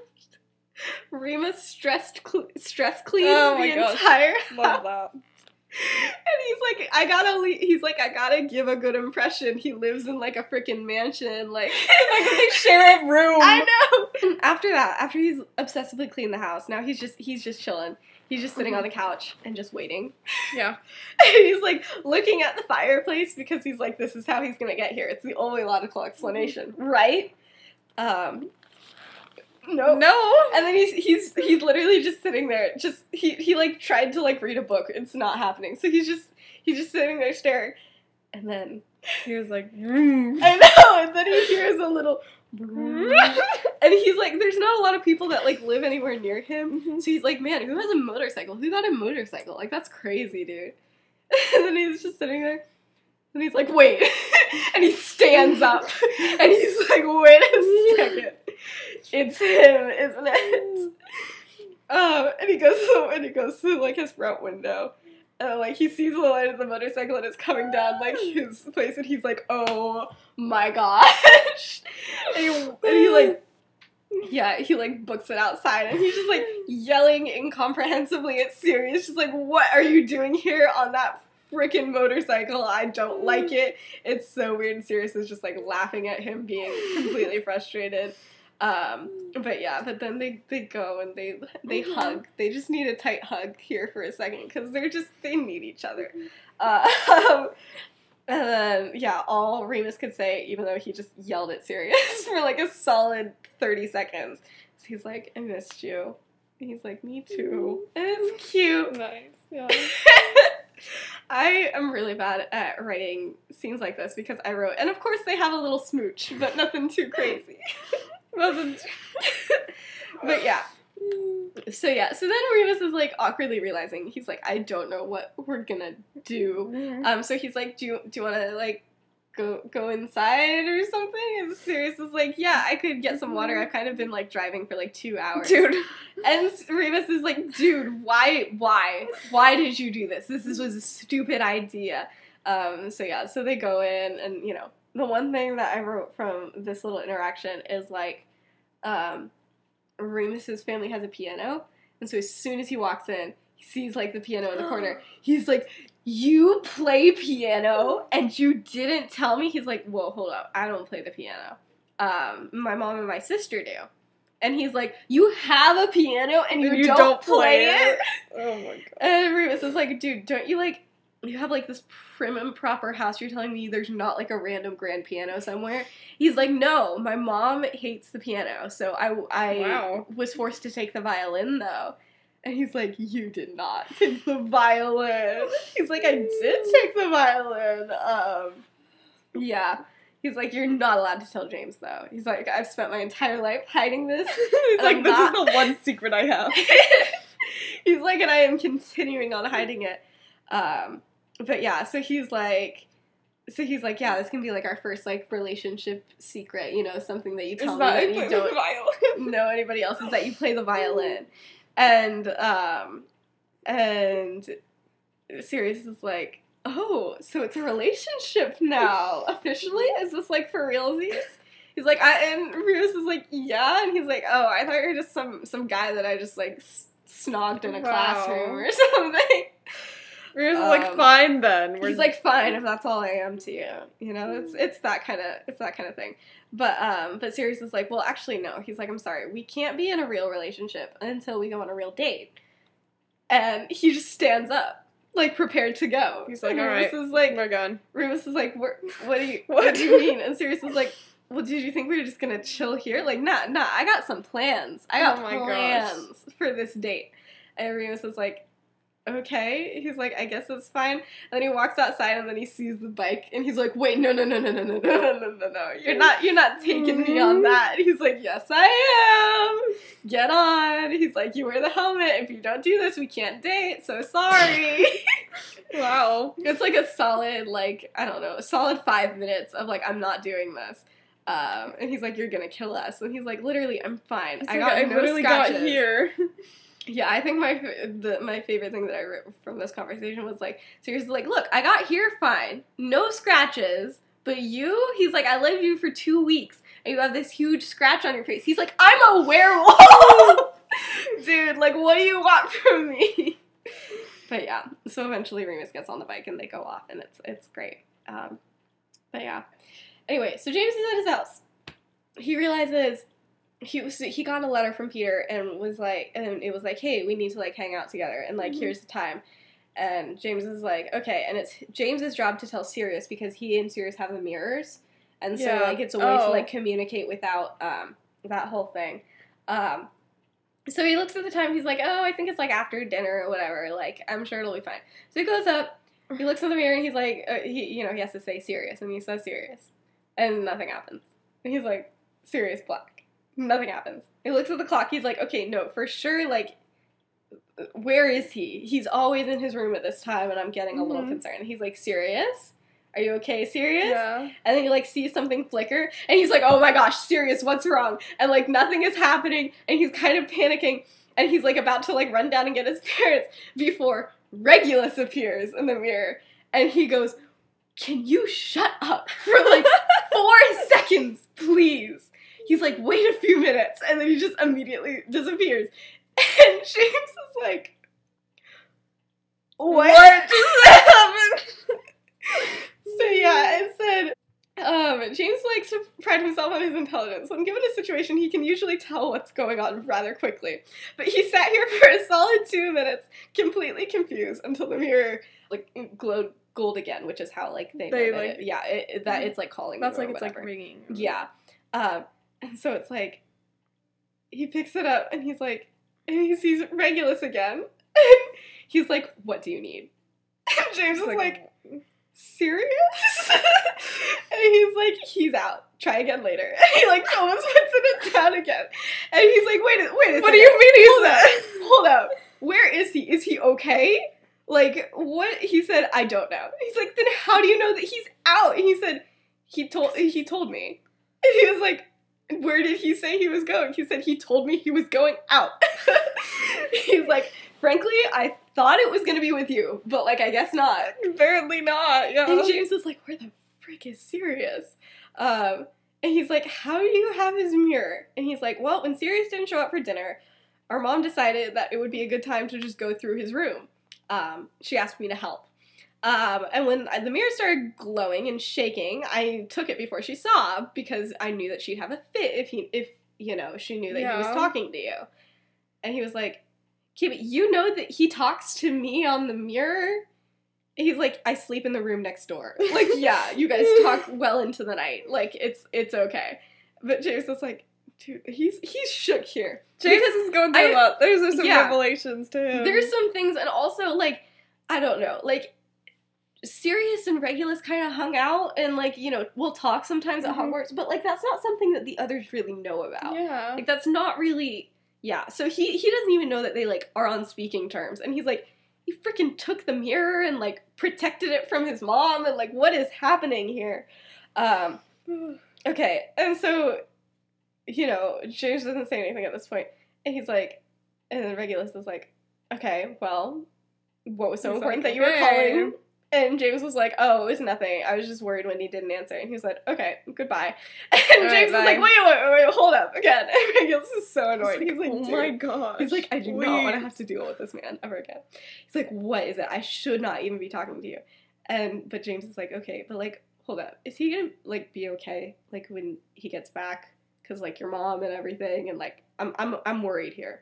Remus stressed cl- stress cleans Oh the gosh. entire love that. and he's like, I gotta, le- he's like, I gotta give a good impression. He lives in like a freaking mansion, like, Like they share a room. I know. after that, after he's obsessively cleaned the house, now he's just he's just chilling. He's just sitting on the couch and just waiting. Yeah. And he's like looking at the fireplace because he's like, this is how he's gonna get here. It's the only logical explanation, right? Um, no, No. And then he's he's he's literally just sitting there, just he he like tried to like read a book. It's not happening. So he's just he's just sitting there staring, and then He was like, "Mm." I know, and then he hears a little. and he's like, there's not a lot of people that like live anywhere near him. Mhm. So he's like, man, who has a motorcycle? Who got a motorcycle? Like that's crazy, dude. And then he's just sitting there, and he's like, wait, and he stands up, and he's like, wait a second, it's him, isn't it? Um, and he goes to and he goes to like his front window. And like he sees the light of the motorcycle and it's coming down like his place and he's like, Oh my gosh. and, he, and he like yeah, he like books it outside and he's just like yelling incomprehensibly at Sirius, just like, What are you doing here on that freaking motorcycle? I don't like it. It's so weird. And Sirius is just like laughing at him being completely frustrated. Um, but yeah, but then they, they go and they they Mhm. hug. They just need a tight hug here for a second because they're just they need each other. Uh, and then yeah, all Remus could say, even though he just yelled at Sirius for like a solid thirty seconds, is he's like, "I missed you." And he's like, "Me too." And it's cute. Nice. Yeah. I am really bad at writing scenes like this because I wrote, and of course they have a little smooch, but nothing too crazy. Too... but yeah. So yeah. So then Remus is like awkwardly realizing he's like, I don't know what we're gonna do. Um. So he's like, do you do you want to like go go inside or something? And Sirius is like, yeah, I could get some water. I've kind of been like driving for like two hours. Dude. And Remus is like, dude, why, why, why did you do this? This is, was a stupid idea. Um, so yeah, so they go in, and you know, the one thing that I wrote from this little interaction is like, um, Remus's family has a piano, and so as soon as he walks in, he sees like the piano in the corner. He's like, "You play piano, and you didn't tell me." He's like, "Whoa, hold up, I don't play the piano. Um, my mom and my sister do." And he's like, "You have a piano and you, And you don't, don't play, play it?" Oh my god. And Remus is like, "Dude, don't you like?" You have like this prim and proper house. You're telling me there's not like a random grand piano somewhere? He's like, no, my mom hates the piano, so I I Wow. was forced to take the violin though. And he's like, you did not take the violin. He's like, I did take the violin. Um, yeah. He's like, you're not allowed to tell James though. He's like, I've spent my entire life hiding this. He's like, I'm this not- is the one secret I have. he's like, and I am continuing on hiding it. Um, but yeah, so he's like, so he's like, yeah, this can be like our first like relationship secret, you know, something that you tell me that you don't know anybody else is that you play the violin, and um, and Sirius is like, oh, so it's a relationship now officially? Is this like for realsies? He's like, I and Remus is like, yeah, and he's like, oh, I thought you were just some some guy that I just like s- snogged in a Wow. classroom or something. Remus is like, Um, fine then. We're He's like, fine if that's all I am to you. You know, it's it's that kind of it's that kind of thing. But um, but Sirius is like, well, actually, no. He's like, I'm sorry, we can't be in a real relationship until we go on a real date. And he just stands up, like prepared to go. He's like, and all Remus right. is like, we're gone. Remus is like, what, do you What? do you mean? And Sirius is like, well, did you think we were just gonna chill here? Like, nah, nah. I got some plans. I got Oh my gosh. plans for this date. And Remus is like, okay. He's like, I guess that's fine. And then he walks outside and then he sees the bike and he's like, wait, no, no, no, no, no, no, no, no, no, no. You're not, you're not taking me on that. And he's like, yes, I am. Get on. He's like, you wear the helmet. If you don't do this, we can't date. So sorry. Wow. It's like a solid, like, I don't know, a solid five minutes of like, I'm not doing this. Um, and he's like, You're gonna kill us. And he's like, Literally, I'm fine. It's I like, got I no literally scratches. got here. Yeah, I think my the, my favorite thing that I wrote from this conversation was like, seriously, like, look, I got here fine, no scratches, but you, he's like, I lived you for two weeks, and you have this huge scratch on your face. He's like, I'm a werewolf, dude. Like, what do you want from me? But yeah, so eventually Remus gets on the bike and they go off, and it's it's great. Um, but yeah, anyway, so James is at his house. He realizes he was he got a letter from Peter and was like and it was like hey we need to like hang out together and like Mhm. here's the time. And James is like okay. And it's James's job to tell Sirius because he and Sirius have the mirrors. And so Yeah. like it's a way to Oh. like communicate without um that whole thing. Um so he looks at the time. He's like oh I think it's like after dinner or whatever. Like I'm sure it'll be fine. So he goes up he looks in the mirror and he's like uh, he you know he has to say Sirius and he says Sirius and nothing happens. And he's like Sirius black Nothing happens. He looks at the clock. He's like, okay, no, for sure, like, where is he? He's always in his room at this time, and I'm getting a little Mhm. concerned. He's like, Sirius? Are you okay, Sirius? Yeah. And then he like sees something flicker, and he's like, oh my gosh, Sirius, what's wrong? And like nothing is happening, and he's kind of panicking, and he's like about to like run down and get his parents before Regulus appears in the mirror, and he goes, can you shut up for like four seconds, please? He's like, wait a few minutes, and then he just immediately disappears. And James is like, what, What just happened? so yeah, it said, um, James likes to pride himself on his intelligence. When given a situation, he can usually tell what's going on rather quickly. But he sat here for a solid two minutes, completely confused, until the mirror like glowed gold again, which is how like they, They, like- it- yeah it, that it's like calling. That's like it's like ringing. Yeah. Um, and so it's like he picks it up and he's like, and he sees Regulus again. And he's like, "What do you need?" And James is like, "Sirius?" and he's like, "He's out. Try again later." And he like almost puts it down again. And he's like, "Wait, wait What do you mean Hold he's up. that? Hold up. Where is he? Is he okay?" Like what he said, I don't know. He's like, then how do you know that he's out? And he said, he told he told me. And he was like, where did he say he was going? He said he told me he was going out. He's like, frankly, I thought it was gonna be with you, but like I guess not. Apparently not. Yeah. And James is like, where the frick is Sirius? Um, and he's like, how do you have his mirror? And he's like, well, when Sirius didn't show up for dinner, our mom decided that it would be a good time to just go through his room. Um, she asked me to help. Um, and when the mirror started glowing and shaking, I took it before she saw because I knew that she'd have a fit if he, if you know, she knew that he was talking to you. And he was like, "Okay, but you know that he talks to me on the mirror." He's like, "I sleep in the room next door." Like, yeah, you guys talk well into the night. Like, it's it's okay. But James was like, "Dude, he's he's shook here." James is going through I- a lot. There's there's some yeah. revelations to him. There's some things, and also like I don't know, like Sirius and Regulus kind of hung out, and like you know we'll talk sometimes at Mhm. Hogwarts, but like that's not something that the others really know about. yeah. Like that's not really yeah. So he he doesn't even know that they like are on speaking terms, and he's like he freaking took the mirror and like protected it from his mom, and like what is happening here? Um, Okay, and so, you know, James doesn't say anything at this point, and he's like, and then Regulus is like, okay, well, what was so He's important like, that you were "Okay." calling? And James was like, oh, it was nothing. I was just worried when he didn't answer. And he was like, okay, goodbye. And Alright, James is like, wait, wait, wait, wait, hold up again. And Regulus is so annoyed. He's like, oh "Dude." my gosh. He's like, I do not want to have to deal with this man ever again. He's like, what is it? I should not even be talking to you. And but James is like, okay, but like, hold up, is he gonna like be okay like when he gets back? Cause like your mom and everything, and like I'm I'm I'm worried here.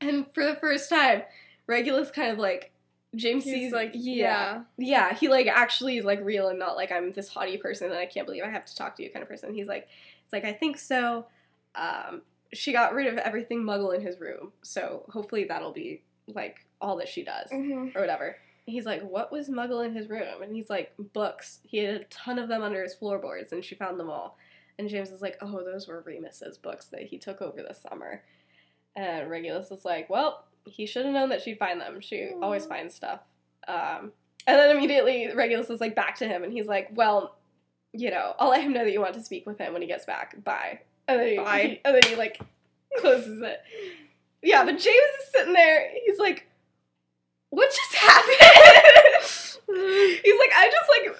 And for the first time, Regulus kind of like James He's sees like, yeah yeah he like actually is like real and not like I'm this haughty person that I can't believe I have to talk to you kind of person. He's like it's like I think so. Um, she got rid of everything Muggle in his room, so hopefully that'll be like all that she does Mhm. or whatever. He's like, what was Muggle in his room? And he's like, books. He had a ton of them under his floorboards, and she found them all. And James is like, oh, those were Remus's books that he took over this summer. And Regulus is like, well, he should have known that she'd find them. She always finds stuff. Um, and then immediately Regulus is like back to him, and he's like, well, you know, I'll let him know that you want to speak with him when he gets back. Bye. And then he, Bye. he- and then he like closes it. Yeah, but James is sitting there. He's like, what just happened? he's like, I just like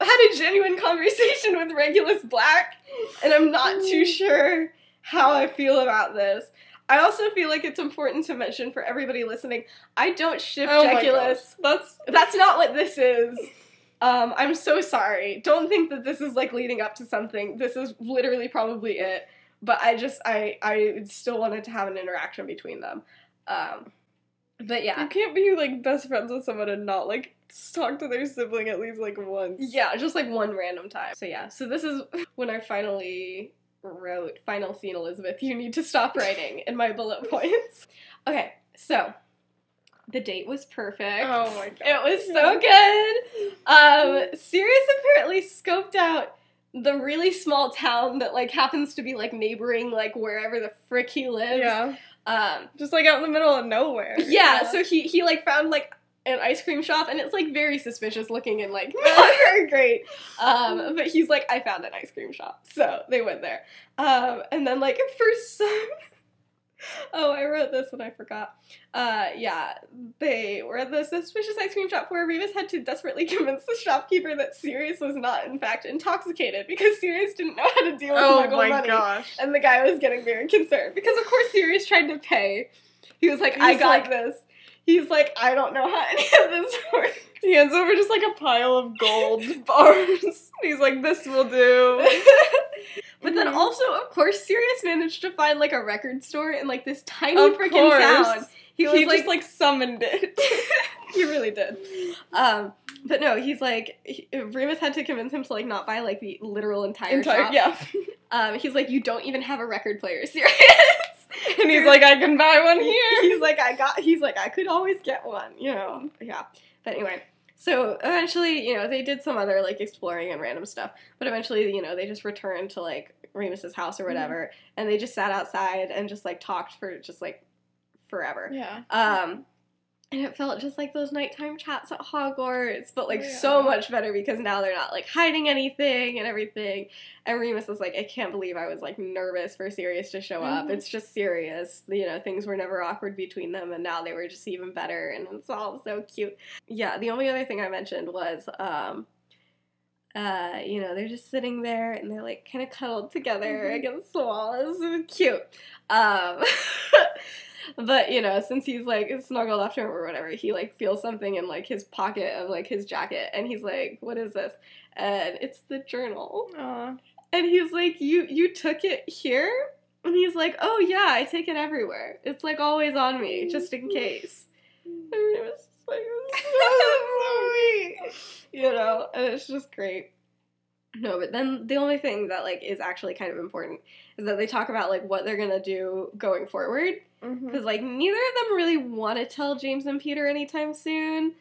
had a genuine conversation with Regulus Black, and I'm not too sure how I feel about this. I also feel like it's important to mention for everybody listening, I don't ship Oh Jegulus. That's that's not what this is. Um, I'm so sorry. Don't think that this is like leading up to something. This is literally probably it. but I just I I still wanted to have an interaction between them. Um, but yeah, You can't be like best friends with someone and not like talk to their sibling at least like once. Yeah, just like one random time. So yeah, so this is when I finally wrote final scene Elizabeth, you need to stop writing in my bullet points. Okay, so the date was perfect. Oh my god. It was so good. Um Sirius apparently scoped out the really small town that like happens to be like neighboring like wherever the frick he lives. Yeah. Um Just like out in the middle of nowhere. yeah, so he he like found like an ice cream shop and it's like very suspicious looking and like not very great. Um, but he's like, I found an ice cream shop, so they went there. Um, and then like for some, oh, I wrote this and I forgot. Uh, yeah, they were at the suspicious ice cream shop where Remus had to desperately convince the shopkeeper that Sirius was not in fact intoxicated because Sirius didn't know how to deal with Oh my money. gosh. And the guy was getting very concerned because, of course, Sirius tried to pay. He was like, I got like- this. He's like, I don't know how any of this works. He hands over just like a pile of gold bars. He's like, this will do. but then also, of course, Sirius managed to find like a record store in like this tiny Of freaking course. town. He He, was like, just like summoned it. he really did. Um, but no, he's like, he, Remus had to convince him to like not buy like the literal entire, Entire, shop. yeah. Um, he's like, you don't even have a record player, Sirius. And he's like, I can buy one here. he's like, I got. He's like, I could always get one, you know. Yeah. But anyway, so eventually, you know, they did some other like exploring and random stuff. But eventually, you know, they just returned to like Remus's house or whatever, and they just sat outside and just like talked for just like forever. Yeah. Um, and it felt just like those nighttime chats at Hogwarts, but like Yeah. so much better because now they're not like hiding anything and everything. And Remus is like, I can't believe I was like nervous for Sirius to show up. Mhm. It's just Sirius. You know, things were never awkward between them, and now they were just even better, and it's all so cute. Yeah, the only other thing I mentioned was, um, uh, you know, they're just sitting there and they're like kind of cuddled together Mhm. against the wall. It's so cute. Um, but you know, since he's like snuggled up to him or whatever, he like feels something in like his pocket of like his jacket, and he's like, "What is this?" And it's the journal. Aw. And he's like, "You you took it here?" And he's like, "Oh yeah, I take it everywhere. It's like always on me, just in case." And it was just like, it was so sweet, you know. And it's just great. No, but then the only thing that like is actually kind of important is that they talk about like what they're gonna do going forward Because like neither of them really want to tell James and Peter anytime soon.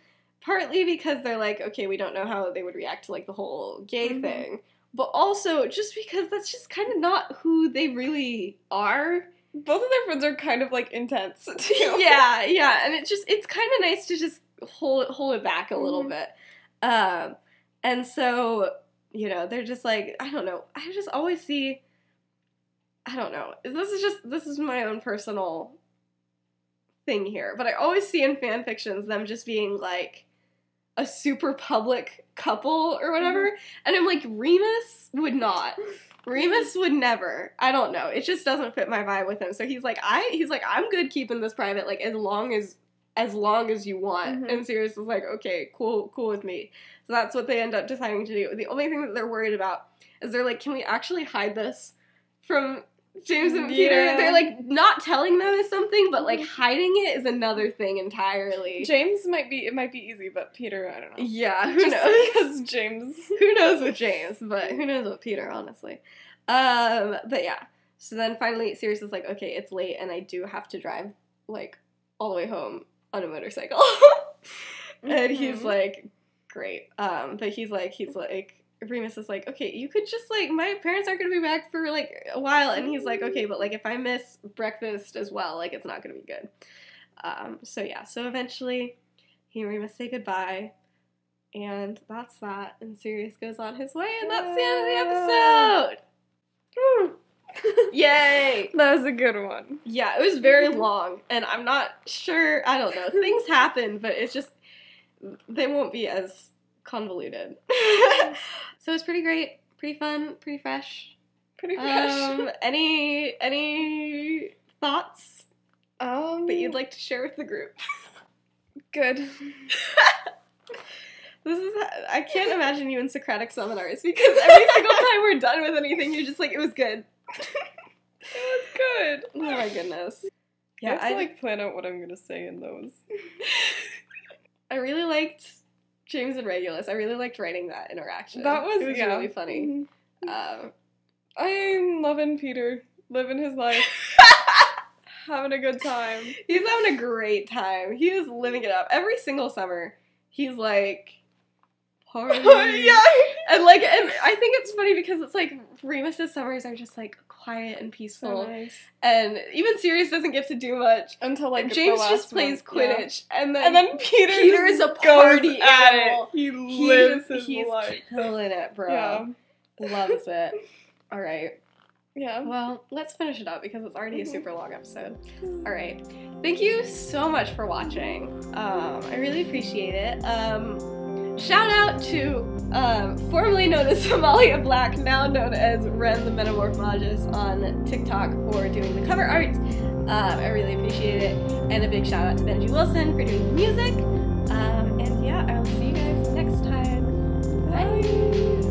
Partly because they're like, okay, we don't know how they would react to like the whole gay Mhm. thing, but also just because that's just kind of not who they really are. Both of their friends are kind of like intense too. yeah, yeah, and it's just it's kind of nice to just hold hold it back a little Mhm. bit. Um, and so you know they're just like I don't know. I just always see. I don't know. This is just this is my own personal thing here, but I always see in fan fictions them just being like a super public couple or whatever, and I'm like Remus would not. Remus would never. I don't know. It just doesn't fit my vibe with him. So he's like, I he's like, I'm good keeping this private, like as long as as long as you want. Mhm. And Sirius is like, okay, cool, cool with me. So that's what they end up deciding to do. The only thing that they're worried about is they're like, can we actually hide this from James and Peter? Yeah. They're like not telling them is something, but like hiding it is another thing entirely. James might be it might be easy, but Peter, I don't know. Yeah, who Just knows? because James. who knows with James, but who knows with Peter, honestly. Um, but yeah. So then finally, Sirius is like, okay, it's late, and I do have to drive like all the way home on a motorcycle. and he's Mhm. like, great. Um, but he's like, he's like. Remus is like, okay, you could just like, my parents aren't gonna be back for like a while, and he's like, okay, but like if I miss breakfast as well, like it's not gonna be good. Um, so yeah, so eventually, he and Remus say goodbye, and that's that. And Sirius goes on his way, and that's the end of the episode. Yay! That was a good one. Yeah, it was very long, and I'm not sure. I don't know. Things happen, but it's just they won't be as convoluted. so it's pretty great, pretty fun, pretty fresh. Pretty fresh. Um, any any thoughts Um, that you'd like to share with the group? good. This is I can't imagine you in Socratic seminars because every single time we're done with anything, you're just like, it was good. It was good. Oh my goodness. Yeah, I have to I like plan out what I'm gonna say in those. I really liked James and Regulus. I really liked writing that interaction. That was, it was yeah. really funny. Mhm. Um, I'm loving Peter, living his life, having a good time. he's having a great time. He is living it up. Every single summer, he's like party. yeah. And like, and I think it's funny because it's like Remus's summers are just like quiet and peaceful, nice. and even Sirius doesn't get to do much. Until like James just plays month, yeah. Quidditch, and then And then Peter, Peter is a party animal. it. He he lives just- his he's life. killing it, bro. Yeah. Loves it. All right. Yeah. Well, let's finish it up because it's already a Mhm. super long episode. All right. Thank you so much for watching. Um, I really appreciate it. Um, shout out to um, formerly known as Somalia Black, now known as Wren the Metamorphmagus on TikTok for doing the cover art. Um, I really appreciate it. And a big shout out to Benji Wilson for doing the music. Um, and yeah, I will see you guys next time. Bye.